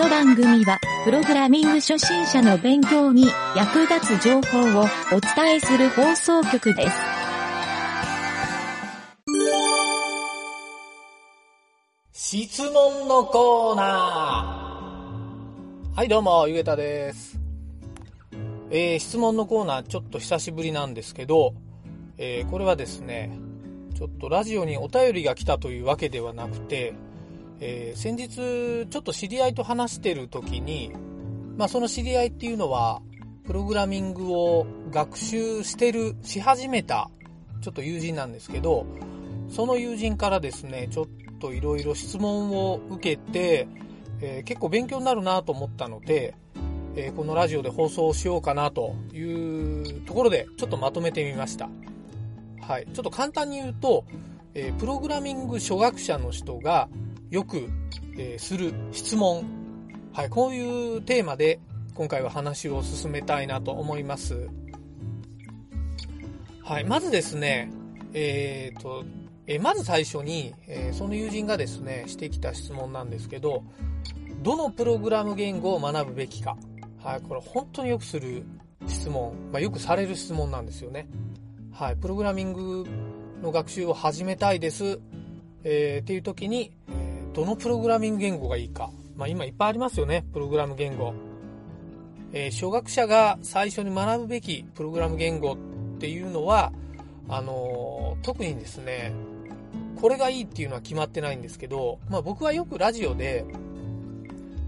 の番組は、プログラミング初心者の勉強に役立つ情報をお伝えする放送局です。質問のコーナー。はい、どうも、ゆげたです。えー、質問のコーナー、ちょっと久しぶりなんですけど、えー、これはですね、ちょっとラジオにお便りが来たというわけではなくて、えー、先日、ちょっと知り合いと話してる時に、まあその知り合いっていうのは、プログラミングを学習してる、し始めた、ちょっと友人なんですけど、その友人からですね、ちょっといろいろ質問を受けて、えー、結構勉強になるなと思ったので、えー、このラジオで放送しようかなというところで、ちょっとまとめてみました。はい。ちょっと簡単に言うと、え、プログラミング初学者の人がよく、えする質問。はい。こういうテーマで今回は話を進めたいなと思います。はい。まずですね、えっ、と、えまず最初に、えその友人がですね、してきた質問なんですけど、どのプログラム言語を学ぶべきか。はい、これ本当によくする質問、まあ、よくされる質問なんですよね。はい、プログラミングの学習を始めたいです、えー、っていう時に、どのプログラミング言語がいいか。まあ、今いっぱいありますよね、プログラム言語。えー、初学者が最初に学ぶべきプログラム言語っていうのは、あの特にですね、これがいいっていうのは決まってないんですけど、まあ僕はよくラジオで、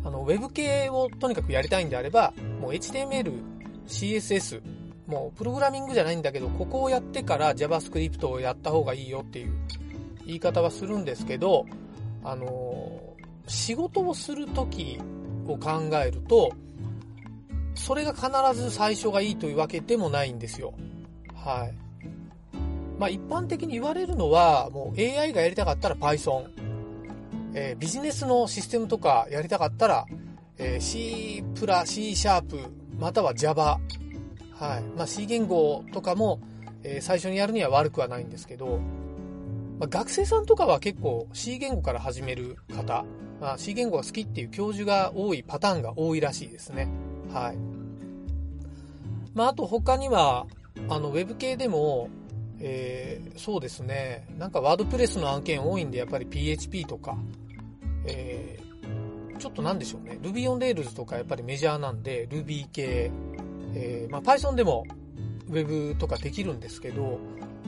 あの、ウェブ系をとにかくやりたいんであれば、もう HTML、CSS、もうプログラミングじゃないんだけど、ここをやってから JavaScript をやった方がいいよっていう言い方はするんですけど、あの仕事をするときを考えると、それが必ず最初がいいというわけでもないんですよ。はい。まあ一般的に言われるのは、もう AI がやりたかったら Python。えー、ビジネスのシステムとかやりたかったら、えー、C プラ、C シャープ、または Java。はい。まあ C 言語とかも、えー、最初にやるには悪くはないんですけど、まあ、学生さんとかは結構 C 言語から始める方、まあ、C 言語が好きっていう教授が多いパターンが多いらしいですね。はい。まああと他には、あの、ウェブ系でも、えー、そうですね。なんかワードプレスの案件多いんで、やっぱり PHP とか、えー、ちょっとなんでしょうね。Ruby on Rails とかやっぱりメジャーなんで、Ruby 系、えー、まあ Python でも Web とかできるんですけど、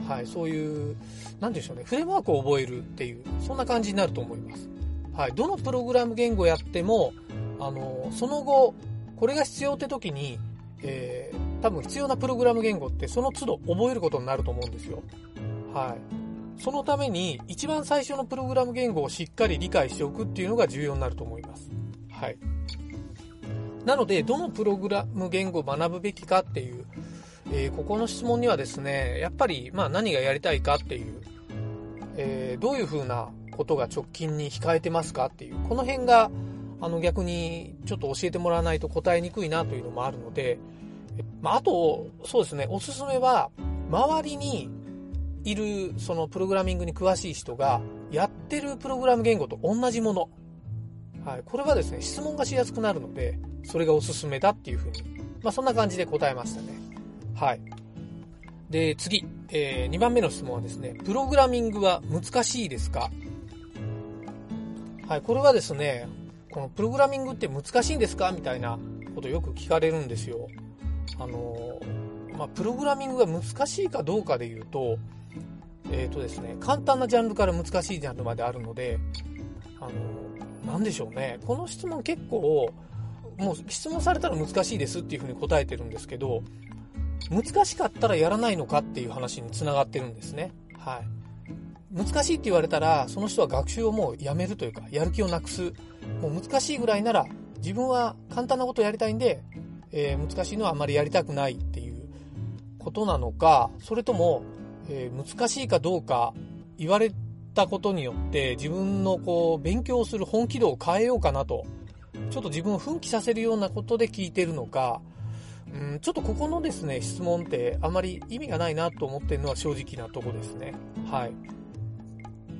はい、そういう、なんでしょうね。フレームワークを覚えるっていう、そんな感じになると思います。はい、どのプログラム言語やっても、あの、その後、これが必要って時に、えー、多分必要なプログラム言語ってその都度覚えることになると思うんですよ。はい。そのために一番最初のプログラム言語をしっかり理解しておくっていうのが重要になると思います。はい。なので、どのプログラム言語を学ぶべきかっていう、えー、ここの質問にはですね、やっぱり、まあ何がやりたいかっていう、えー、どういうふうなことが直近に控えてますかっていう、この辺が、あの逆にちょっと教えてもらわないと答えにくいなというのもあるので、まあ、あと、そうですね、おすすめは、周りにいる、そのプログラミングに詳しい人が、やってるプログラム言語と同じもの。はい。これはですね、質問がしやすくなるので、それがおすすめだっていうふうに。まあ、そんな感じで答えましたね。はい。で、次、えー、2番目の質問はですね、プログラミングは難しいですか？はい。これはですね、このプログラミングって難しいんですか？みたいなことよく聞かれるんですよ。あのまあ、プログラミングが難しいかどうかで言うと、えっ、ー、とですね、簡単なジャンルから難しいジャンルまであるので、あのなんでしょうね。この質問結構、もう質問されたら難しいですっていうふうに答えてるんですけど、難しかったらやらないのかっていう話につながってるんですね。はい。難しいって言われたら、その人は学習をもうやめるというか、やる気をなくす。もう難しいぐらいなら、自分は簡単なことをやりたいんで、えー、難しいのはあまりやりたくないっていうことなのか、それとも、えー、難しいかどうか言われたことによって自分のこう勉強する本気度を変えようかなと、ちょっと自分を奮起させるようなことで聞いてるのか、うん、ちょっとここのですね、質問ってあまり意味がないなと思ってるのは正直なとこですね。はい。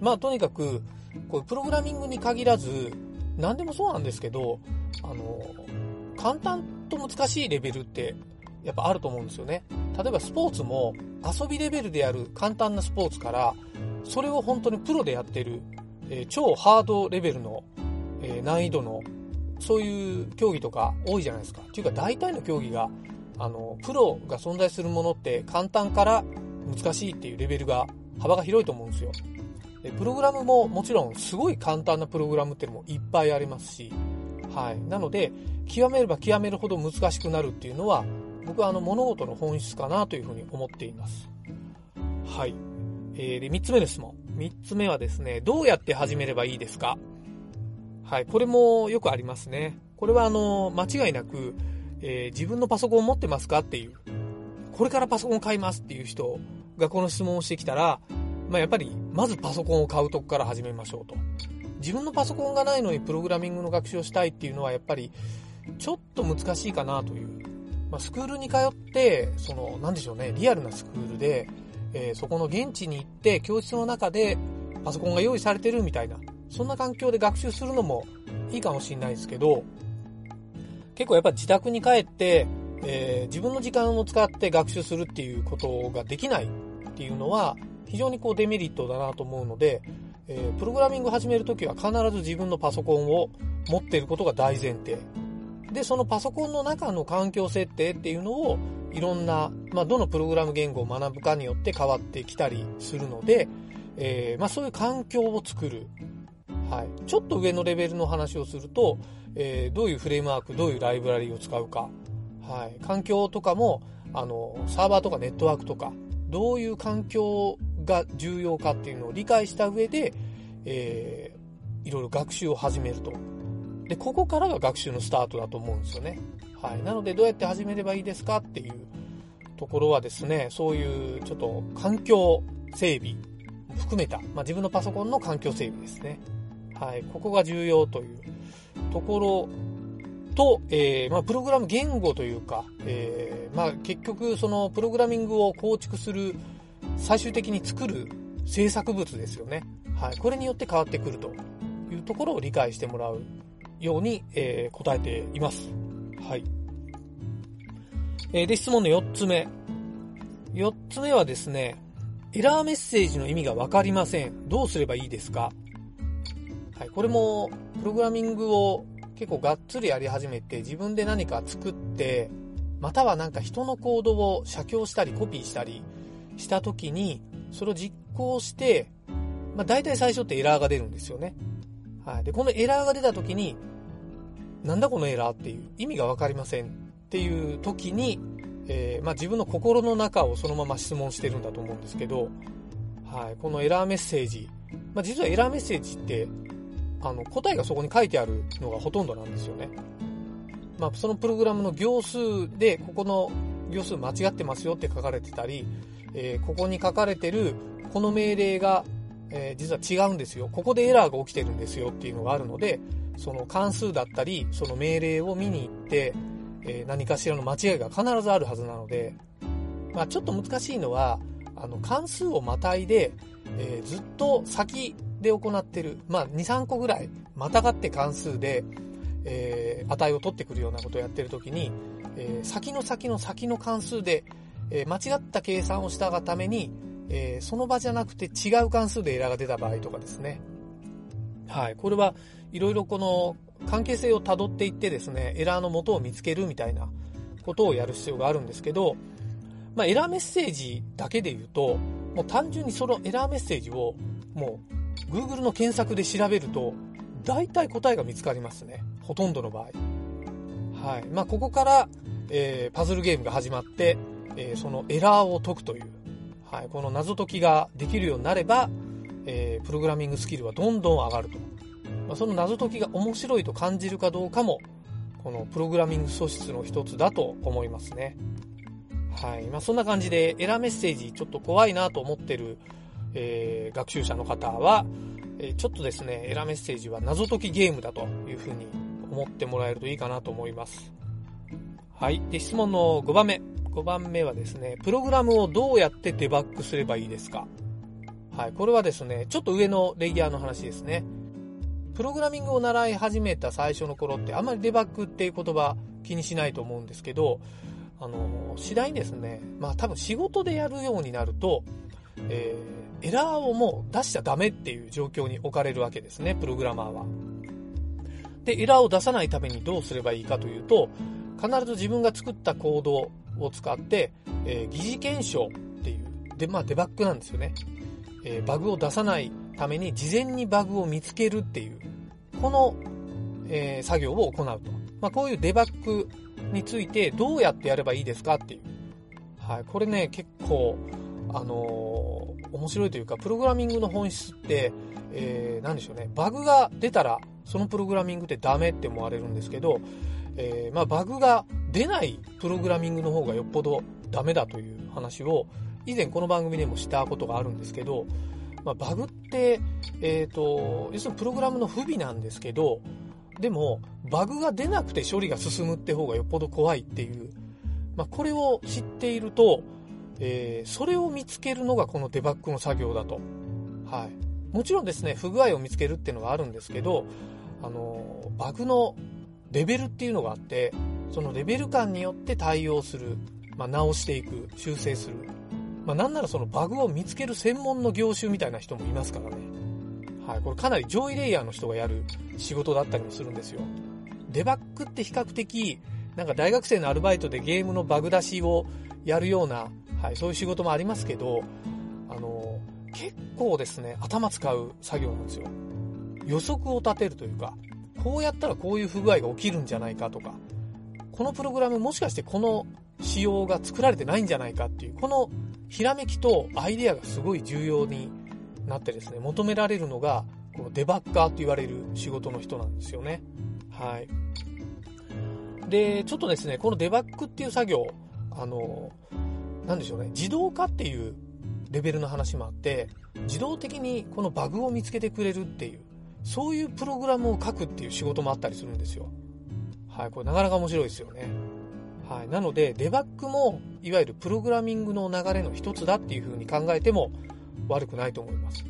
まあとにかく、こうプログラミングに限らず、何でもそうなんですけど、あの、簡単と難しいレベルってやっぱあると思うんですよね。例えばスポーツも遊びレベルでやる簡単なスポーツから、それを本当にプロでやってる、えー、超ハードレベルの、えー、難易度の、そういう競技とか多いじゃないですか。っていうか大体の競技が、あの、プロが存在するものって簡単から難しいっていうレベルが幅が広いと思うんですよ。でプログラムももちろんすごい簡単なプログラムっていうのもいっぱいありますし、はい。なので、極めれば極めるほど難しくなるっていうのは、僕はあの物事の本質かなというふうに思っています。はい。えー、で、3つ目の質問。3つ目はですね、どうやって始めればいいですか？はい。これもよくありますね。これはあの、間違いなく、えー、自分のパソコンを持ってますかっていう、これからパソコンを買いますっていう人がこの質問をしてきたら、まあ、やっぱり、まずパソコンを買うとこから始めましょうと。自分のパソコンがないのにプログラミングの学習をしたいっていうのはやっぱり、ちょっと難しいかなという。まあ、スクールに通って、その、なんでしょうね、リアルなスクールで、えー、そこの現地に行って、教室の中でパソコンが用意されてるみたいな、そんな環境で学習するのもいいかもしれないですけど、結構やっぱ自宅に帰って、えー、自分の時間を使って学習するっていうことができないっていうのは、非常にこうデメリットだなと思うので、えー、プログラミング始めるときは必ず自分のパソコンを持っていることが大前提。で、そのパソコンの中の環境設定っていうのをいろんな、まあ、どのプログラム言語を学ぶかによって変わってきたりするので、えー、まあ、そういう環境を作る。はい。ちょっと上のレベルの話をすると、えー、どういうフレームワーク、どういうライブラリを使うか。はい。環境とかも、あの、サーバーとかネットワークとか、どういう環境が重要かっていうのを理解した上で、えー、いろいろ学習を始めると。で、ここからが学習のスタートだと思うんですよね。はい。なので、どうやって始めればいいですかっていうところはですね、そういうちょっと環境整備含めた、まあ、自分のパソコンの環境整備ですね。はい。ここが重要というところと、えー、まあ、プログラム言語というか、えー、まあ、結局、その、プログラミングを構築する、最終的に作る制作物ですよね。はい。これによって変わってくるというところを理解してもらうように、えー、答えています。はい。えー、で、質問の4つ目。4つ目はですね、エラーメッセージの意味がわかりません。どうすればいいですか？これも、プログラミングを結構がっつりやり始めて、自分で何か作って、またはなんか人のコードを写経したりコピーしたりした時に、それを実行して、まあ大体最初ってエラーが出るんですよね。はい。で、このエラーが出た時に、なんだこのエラーっていう意味がわかりませんっていう時に、えー、まあ、自分の心の中をそのまま質問してるんだと思うんですけど、はい。このエラーメッセージ。まあ、実はエラーメッセージって、あの、答えがそこに書いてあるのがほとんどなんですよね。まあ、そのプログラムの行数で、ここの行数間違ってますよって書かれてたり、えー、ここに書かれてるこの命令がえー、実は違うんですよ。ここでエラーが起きてるんですよっていうのがあるので、その関数だったり、その命令を見に行って、えー、何かしらの間違いが必ずあるはずなので、まあちょっと難しいのは、あの、関数をまたいで、え、ずっと先で行ってる、まあ2、3個ぐらい、またがって関数で、えー、値を取ってくるようなことをやってるときに、えー、先の先の先の関数で、えー、間違った計算をしたがために、え、その場じゃなくて違う関数でエラーが出た場合とかですね。はい。これはいろいろこの関係性を辿っていってですね、エラーの元を見つけるみたいなことをやる必要があるんですけど、まあ、エラーメッセージだけで言うと、もう単純にそのエラーメッセージをもう Google の検索で調べると、大体答えが見つかりますね。ほとんどの場合。はい。まあ、ここから、えー、パズルゲームが始まって、えー、そのエラーを解くという、はい、この謎解きができるようになれば、えー、プログラミングスキルはどんどん上がると。まあ、その謎解きが面白いと感じるかどうかも、このプログラミング素質の一つだと思いますね。はい。まあ、そんな感じで、エラーメッセージちょっと怖いなと思ってる、えー、学習者の方は、え、ちょっとですね、エラメッセージは謎解きゲームだというふうに思ってもらえるといいかなと思います。はい。で、質問の5番目。5番目はですね、プログラムをどうやってデバッグすればいいですか？はい、これはですね、ちょっと上のレギュラーの話ですね。プログラミングを習い始めた最初の頃ってあんまりデバッグっていう言葉気にしないと思うんですけど、あの、次第にですね、まあ多分仕事でやるようになると、えー、エラーをもう出しちゃダメっていう状況に置かれるわけですね、プログラマーは。で、エラーを出さないためにどうすればいいかというと、必ず自分が作ったコードを使って、えー、疑似検証っていう、で、まあデバッグなんですよね。えー、バグを出さないために事前にバグを見つけるっていう、この、えー、作業を行うと。まあこういうデバッグについてどうやってやればいいですかっていう。はい、これね、結構、あのー、面白いというか、プログラミングの本質って、えー、なんでしょうね、バグが出たら、そのプログラミングってダメって思われるんですけど、えー、まあ、バグが出ないプログラミングの方がよっぽどダメだという話を、以前この番組でもしたことがあるんですけど、まあ、バグって、えっ、ー、と、要するにプログラムの不備なんですけど、でも、バグが出なくて処理が進むって方がよっぽど怖いっていう、まあ、これを知っていると、えー、それを見つけるのがこのデバッグの作業だと。はい。もちろんですね、不具合を見つけるっていうのはあるんですけど、あの、バグのレベルっていうのがあって、そのレベル感によって対応する、まあ、直していく、修正する。まあ、なんならそのバグを見つける専門の業種みたいな人もいますからね。はい。これかなり上位レイヤーの人がやる仕事だったりもするんですよ。デバッグって比較的、なんか大学生のアルバイトでゲームのバグ出しをやるようなはい、そういう仕事もありますけど、あの、結構ですね、頭使う作業なんですよ。予測を立てるというか、こうやったらこういう不具合が起きるんじゃないかとか、このプログラムもしかしてこの仕様が作られてないんじゃないかっていう、このひらめきとアイデアがすごい重要になってですね、求められるのが、このデバッカーと言われる仕事の人なんですよね。はい。で、ちょっとですね、このデバッグっていう作業、あの、なんでしょうね、自動化っていうレベルの話もあって、自動的にこのバグを見つけてくれるっていう、そういうプログラムを書くっていう仕事もあったりするんですよ。はい、これなかなか面白いですよね。はい、なので、デバッグも、いわゆるプログラミングの流れの一つだっていう風に考えても悪くないと思います。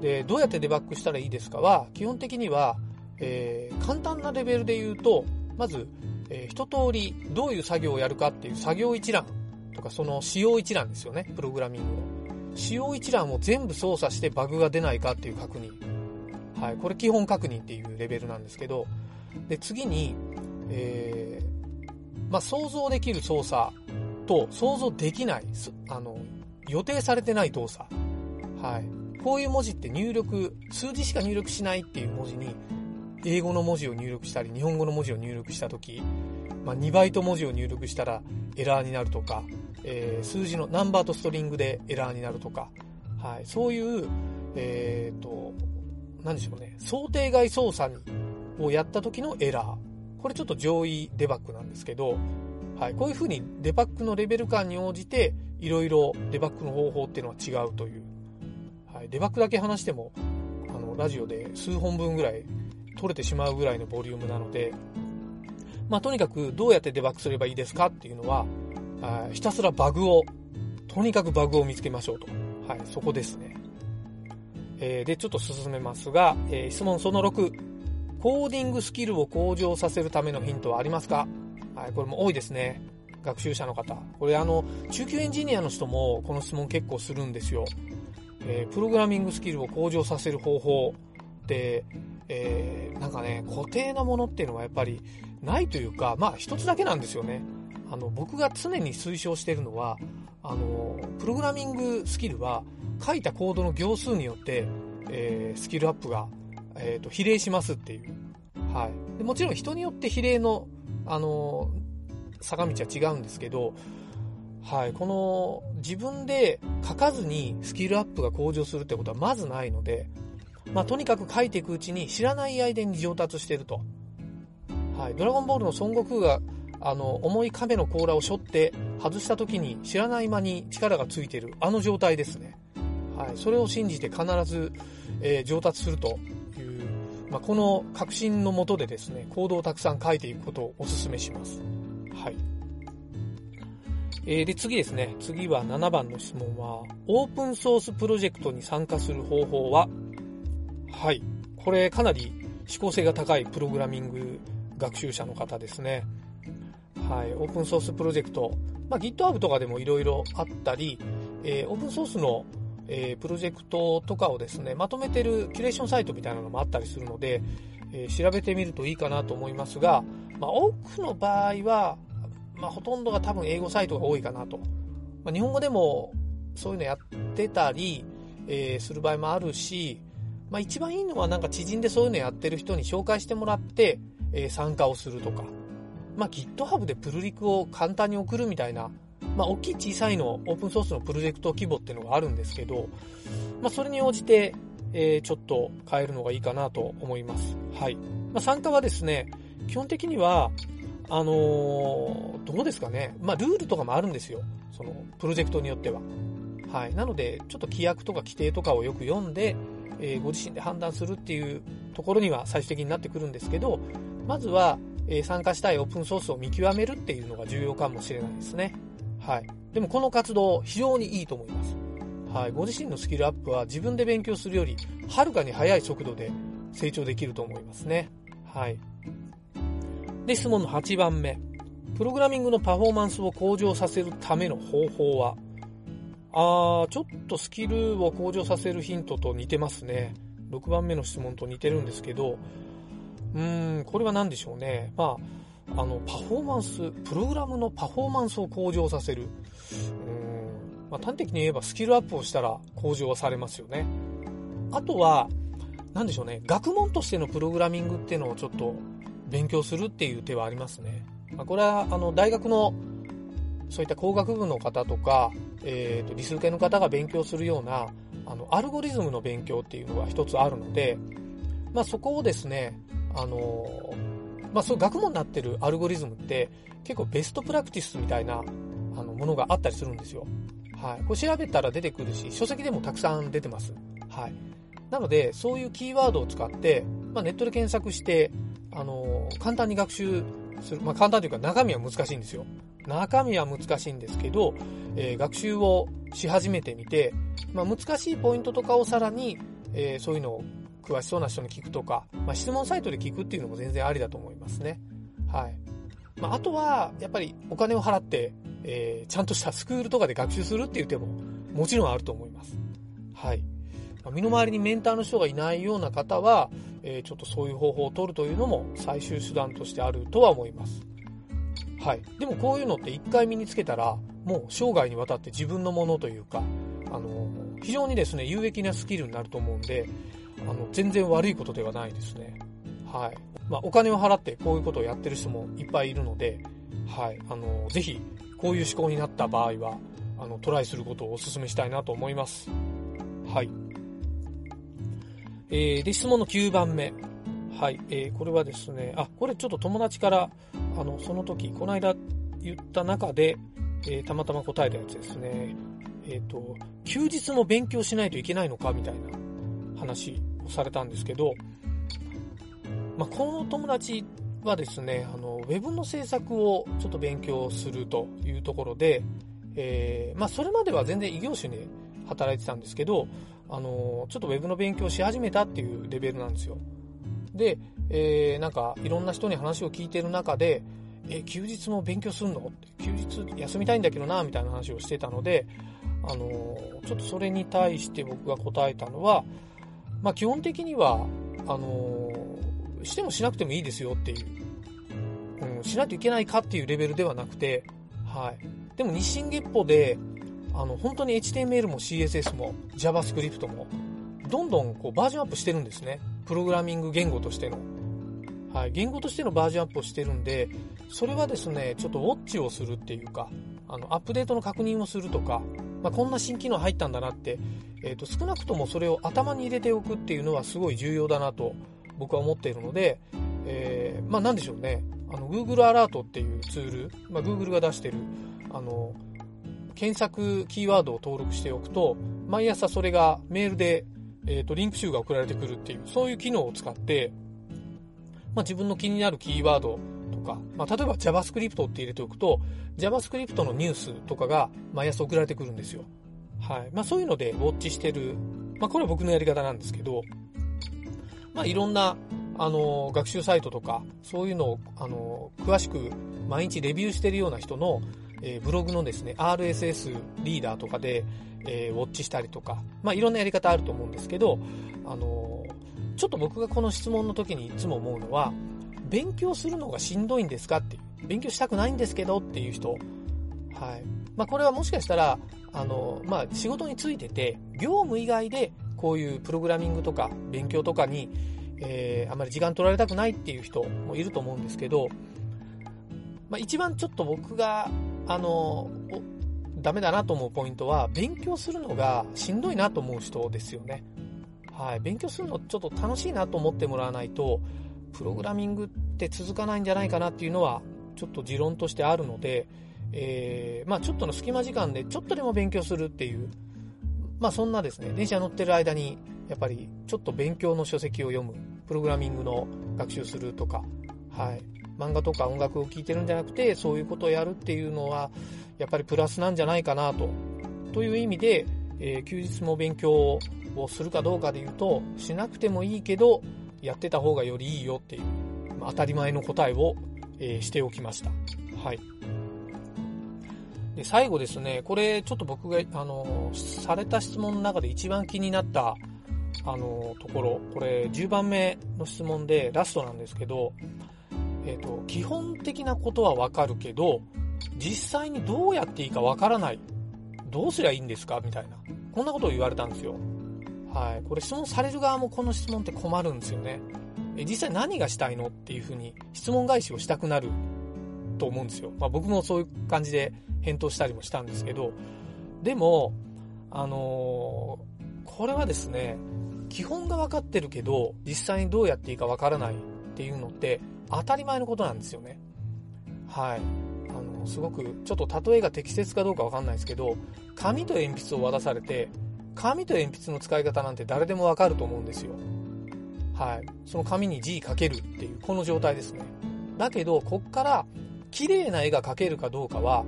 で、どうやってデバッグしたらいいですかは、基本的には、えー、簡単なレベルで言うと、まず、えー、一通りどういう作業をやるかっていう作業一覧とかその仕様一覧ですよね、プログラミングの。仕様一覧を全部操作してバグが出ないかっていう確認。はい、これ基本確認っていうレベルなんですけど、で、次に、えー、まあ、想像できる操作と想像できない、あの、予定されてない動作。はい。こういう文字って入力、数字しか入力しないっていう文字に、英語の文字を入力したり、日本語の文字を入力したとき、まあ、2バイト文字を入力したらエラーになるとか、えー、数字のナンバーとストリングでエラーになるとか、はい、そういう、えっ、ー、と、何でしょうね、想定外操作にをやった時のエラー。これちょっと上位デバッグなんですけど、はい、こういう風にデバッグのレベル感に応じて、いろいろデバッグの方法っていうのは違うという。はい、デバッグだけ話しても、あの、ラジオで数本分ぐらい取れてしまうぐらいのボリュームなので、まあ、とにかくどうやってデバッグすればいいですかっていうのは、ひたすらバグを、とにかくバグを見つけましょうと。はい、そこですね。えー、で、ちょっと進めますが、えー、質問その6。コーディングスキルを向上させるためのヒントはありますか？はい、これも多いですね。学習者の方。これあの、中級エンジニアの人もこの質問結構するんですよ。えー、プログラミングスキルを向上させる方法って、えー、なんかね、固定なものっていうのはやっぱりないというか、まあ一つだけなんですよね。あの、僕が常に推奨しているのは、あの、プログラミングスキルは書いたコードの行数によって、えー、スキルアップが、えっ、ー、と、比例しますっていう。はい。でもちろん人によって比例の、あの、坂道は違うんですけど、はい、この自分で書かずにスキルアップが向上するってことはまずないので、まあ、とにかく書いていくうちに知らない間に上達してると。はい、ドラゴンボールの孫悟空があの重い亀の甲羅を背負って外した時に知らない間に力がついてるあの状態ですね。はい、それを信じて必ず、えー、上達するという、まあ、この確信のもとでですね、行動をたくさん書いていくことをお勧めします。はい。えー、で、次ですね。次は7番の質問は、オープンソースプロジェクトに参加する方法ははい。これかなり指向性が高いプログラミング学習者の方ですね。はい、オープンソースプロジェクト、まあ、GitHub とかでもいろいろあったり、えー、オープンソースの、えー、プロジェクトとかをですね、まとめてるキュレーションサイトみたいなのもあったりするので、えー、調べてみるといいかなと思いますが、まあ、多くの場合は、まあ、ほとんどが多分英語サイトが多いかなと。まあ、日本語でもそういうのやってたり、えー、する場合もあるし、まあ、一番いいのはなんか知人でそういうのやってる人に紹介してもらって、えー、参加をするとか。まあ、GitHub でプルリクを簡単に送るみたいな、まあ、大きい小さいのオープンソースのプロジェクト規模っていうのがあるんですけど、まあ、それに応じて、えー、ちょっと変えるのがいいかなと思います。はい。まあ、参加はですね、基本的には、あのー、どうですかね。まあ、ルールとかもあるんですよ。その、プロジェクトによっては。はい。なので、ちょっと規約とか規定とかをよく読んで、えー、ご自身で判断するっていうところには最終的になってくるんですけど、まずは、えー、参加したいオープンソースを見極めるっていうのが重要かもしれないですね。はい。でもこの活動、非常にいいと思います。はい。ご自身のスキルアップは自分で勉強するより、はるかに速い速度で成長できると思いますね。はい。で、質問の8番目。プログラミングのパフォーマンスを向上させるための方法は？あー、ちょっとスキルを向上させるヒントと似てますね。6番目の質問と似てるんですけど、うーん、これは何でしょうね。まあ、あの、パフォーマンス、プログラムのパフォーマンスを向上させる。うーん、まあ、端的に言えばスキルアップをしたら向上はされますよね。あとは、何でしょうね。学問としてのプログラミングっていうのをちょっと勉強するっていう手はありますね。まあ、これは、あの、大学のそういった工学部の方とか、え、ー、と、理数系の方が勉強するような、あの、アルゴリズムの勉強っていうのが一つあるので、まあ、そこをですね、あの、まあ、そう学問になってるアルゴリズムって結構ベストプラクティスみたいなあのものがあったりするんですよ。はい。これ調べたら出てくるし、書籍でもたくさん出てます。はい。なので、そういうキーワードを使って、まあ、ネットで検索して、あの、簡単に学習する。まあ、簡単というか中身は難しいんですよ。中身は難しいんですけど、えー、学習をし始めてみて、まあ、難しいポイントとかをさらに、えー、そういうのを詳しそうな人に聞くとか、まあ、質問サイトで聞くっていうのも全然ありだと思いますね。はい。まあ、あとは、やっぱりお金を払って、えー、ちゃんとした スクールとかで学習するっていう手ももちろんあると思います。はい。まあ、身の回りにメンターの人がいないような方は、えー、ちょっとそういう方法を取るというのも最終手段としてあるとは思います。はい。でもこういうのって一回身につけたら、もう生涯にわたって自分のものというか、あの、非常にですね、有益なスキルになると思うんで、あの、全然悪いことではないですね。はい。まあ、お金を払ってこういうことをやってる人もいっぱいいるので、はい。あの、ぜひ、こういう思考になった場合は、あの、トライすることをお勧めしたいなと思います。はい。えー、で、質問の9番目。はい。えー、これはですね、あ、これちょっと友達から、あの、その時、この間言った中で、えー、たまたま答えたやつですね。えっ、ー、と、休日も勉強しないといけないのかみたいな話をされたんですけど、まあ、この友達はですね、あの、ウェブの制作をちょっと勉強するというところで、えー、まあ、それまでは全然異業種で働いてたんですけど、あの、ちょっとウェブの勉強し始めたっていうレベルなんですよ。で、えー、なんかいろんな人に話を聞いてる中で、え、休日も勉強すんの？休日休みたいんだけどな、みたいな話をしてたので、あのちょっとそれに対して僕が答えたのは、まあ基本的には、あのしてもしなくてもいいですよっていう、うん、しないといけないかっていうレベルではなくて、はい。でも日進月歩で、あの、本当に HTML も CSS も JavaScript も、どんどんこうバージョンアップしてるんですね。プログラミング言語としての。はい、言語としてのバージョンアップをしてるんで、それはですね、ちょっとウォッチをするっていうか、あの、アップデートの確認をするとか、まあ、こんな新機能入ったんだなって、えっ、ー、と、少なくともそれを頭に入れておくっていうのはすごい重要だなと僕は思っているので、えー、まあなんでしょうね、あの、Google アラートっていうツール、まあ Google が出してる、あの、検索キーワードを登録しておくと、毎朝それがメールで、えっ、と、リンク集が送られてくるっていう、そういう機能を使って、まあ、自分の気になるキーワードとか、まあ、例えば JavaScript って入れておくと、JavaScript のニュースとかが毎朝送られてくるんですよ。はい。まあ、そういうのでウォッチしてる。まあ、これは僕のやり方なんですけど、まあ、いろんな、あの、学習サイトとか、そういうのを、あの、詳しく毎日レビューしてるような人の、えー、ブログのですね、RSS リーダーとかで、えー、ウォッチしたりとか、まあ、いろんなやり方あると思うんですけど、あのー、ちょっと僕がこの質問の時にいつも思うのは、勉強するのがしんどいんですかっていう、勉強したくないんですけどっていう人、はい。まあ、これはもしかしたら、あのー、まあ、仕事についてて、業務以外でこういうプログラミングとか勉強とかに、えー、あまり時間取られたくないっていう人もいると思うんですけど、まあ、一番ちょっと僕があの、ダメだなと思うポイントは、勉強するのがしんどいなと思う人ですよね。はい。勉強するのちょっと楽しいなと思ってもらわないと、プログラミングって続かないんじゃないかなっていうのは、ちょっと持論としてあるので、えー、まあちょっとの隙間時間でちょっとでも勉強するっていう、まあそんなですね、電車乗ってる間に、やっぱりちょっと勉強の書籍を読む、プログラミングの学習するとか、はい。漫画とか音楽を聴いてるんじゃなくて、そういうことをやるっていうのは、やっぱりプラスなんじゃないかなと。という意味で、えー、休日も勉強をするかどうかで言うと、しなくてもいいけど、やってた方がよりいいよっていう、まあ、当たり前の答えを、えー、しておきました。はい。で、最後ですね、これちょっと僕が、あの、された質問の中で一番気になった、あの、ところ、これ10番目の質問でラストなんですけど、えっ、ー、と、基本的なことはわかるけど、実際にどうやっていいかわからない。どうすりゃいいんですか？みたいな。こんなことを言われたんですよ。はい。これ質問される側もこの質問って困るんですよね。え、実際何がしたいのっていうふうに質問返しをしたくなると思うんですよ。まあ僕もそういう感じで返答したりもしたんですけど、でも、あのー、これはですね、基本が分かってるけど、実際にどうやっていいか分からないっていうのって、当たり前のことなんですよね。はい。あの、すごく、ちょっと例えが適切かどうかわかんないですけど、紙と鉛筆を渡されて、紙と鉛筆の使い方なんて誰でもわかると思うんですよ。はい。その紙に字書けるっていう、この状態ですね。だけど、こっから、綺麗な絵が描けるかどうかは、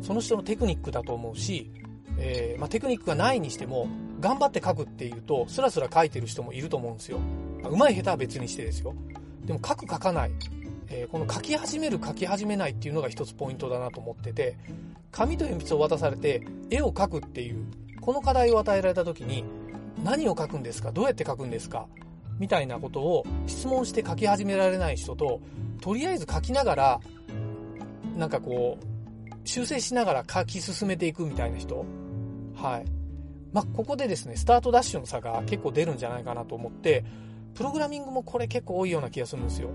その人のテクニックだと思うし、えー、まあ、テクニックがないにしても、頑張って描くっていうと、スラスラ描いてる人もいると思うんですよ。うまい下手は別にしてですよ。でも書く書かない、えー、この書き始める書き始めないっていうのが一つポイントだなと思ってて、紙と鉛筆を渡されて絵を描くっていう、この課題を与えられた時に、何を書くんですか？どうやって書くんですか？みたいなことを質問して書き始められない人と、とりあえず書きながら、なんかこう、修正しながら書き進めていくみたいな人。はい。まあ、ここでですね、スタートダッシュの差が結構出るんじゃないかなと思って、プログラミングもこれ結構多いような気がするんですよ。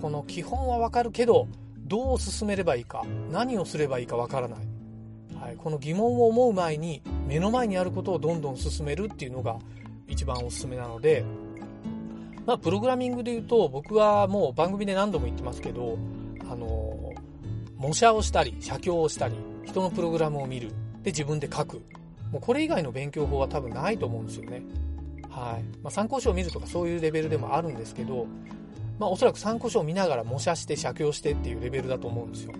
この基本はわかるけど、どう進めればいいか、何をすればいいかわからない。はい、この疑問を思う前に、目の前にあることをどんどん進めるっていうのが一番おすすめなので、まあ、プログラミングで言うと、僕はもう番組で何度も言ってますけど、あの、模写をしたり、写経をしたり、人のプログラムを見る。で、自分で書く。もうこれ以外の勉強法は多分ないと思うんですよね。はい。まあ、参考書を見るとかそういうレベルでもあるんですけど、まあ、おそらく参考書を見ながら模写して写経してっていうレベルだと思うんですよ。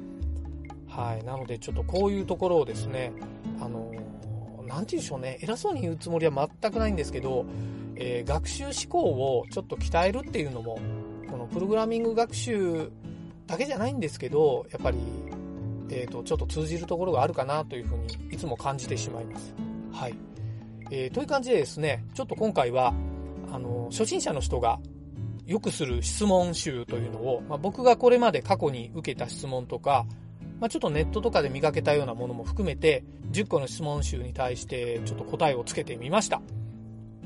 はい。なので、ちょっとこういうところをですね、あのー、なんて言うんでしょうね、偉そうに言うつもりは全くないんですけど、えー、学習思考をちょっと鍛えるっていうのも、このプログラミング学習だけじゃないんですけど、やっぱり、えっ、ー、と、ちょっと通じるところがあるかなというふうにいつも感じてしまいます。はい。えー、という感じでですね、ちょっと今回は、あの、初心者の人がよくする質問集というのを、まあ、僕がこれまで過去に受けた質問とか、まあ、ちょっとネットとかで見かけたようなものも含めて、10個の質問集に対してちょっと答えをつけてみました。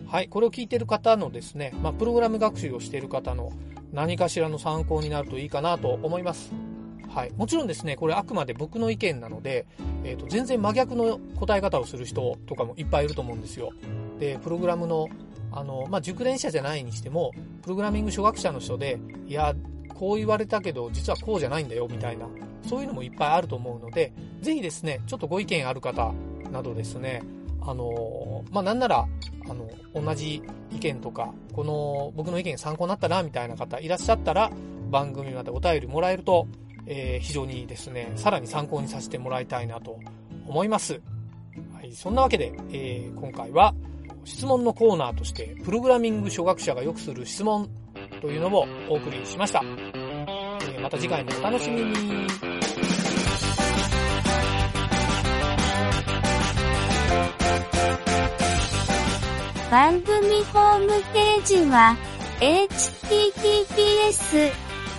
はい、これを聞いてる方のですね、まあ、プログラム学習をしている方の何かしらの参考になるといいかなと思います。はい。もちろんですね、これあくまで僕の意見なので、えっ、ー、と、全然真逆の答え方をする人とかもいっぱいいると思うんですよ。で、プログラムの、あの、まあ、熟練者じゃないにしても、プログラミング初学者の人で、いや、こう言われたけど、実はこうじゃないんだよ、みたいな、そういうのもいっぱいあると思うので、ぜひですね、ちょっとご意見ある方などですね、あの、まあ、なんなら、あの、同じ意見とか、この、僕の意見参考になったな、みたいな方いらっしゃったら、番組までお便りもらえると、えー、非常にですね、さらに参考にさせてもらいたいなと思います。はい、そんなわけで、えー、今回は質問のコーナーとして、プログラミング初学者がよくする質問というのもお送りしました。えーまた次回もお楽しみに。番組ホームページは、https,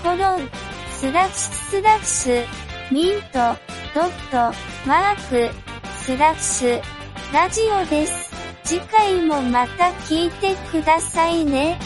コロン、スラッシュスラッシュ、ミント、ドット、マーク、スラッシュ、ラジオです。次回もまた聞いてくださいね。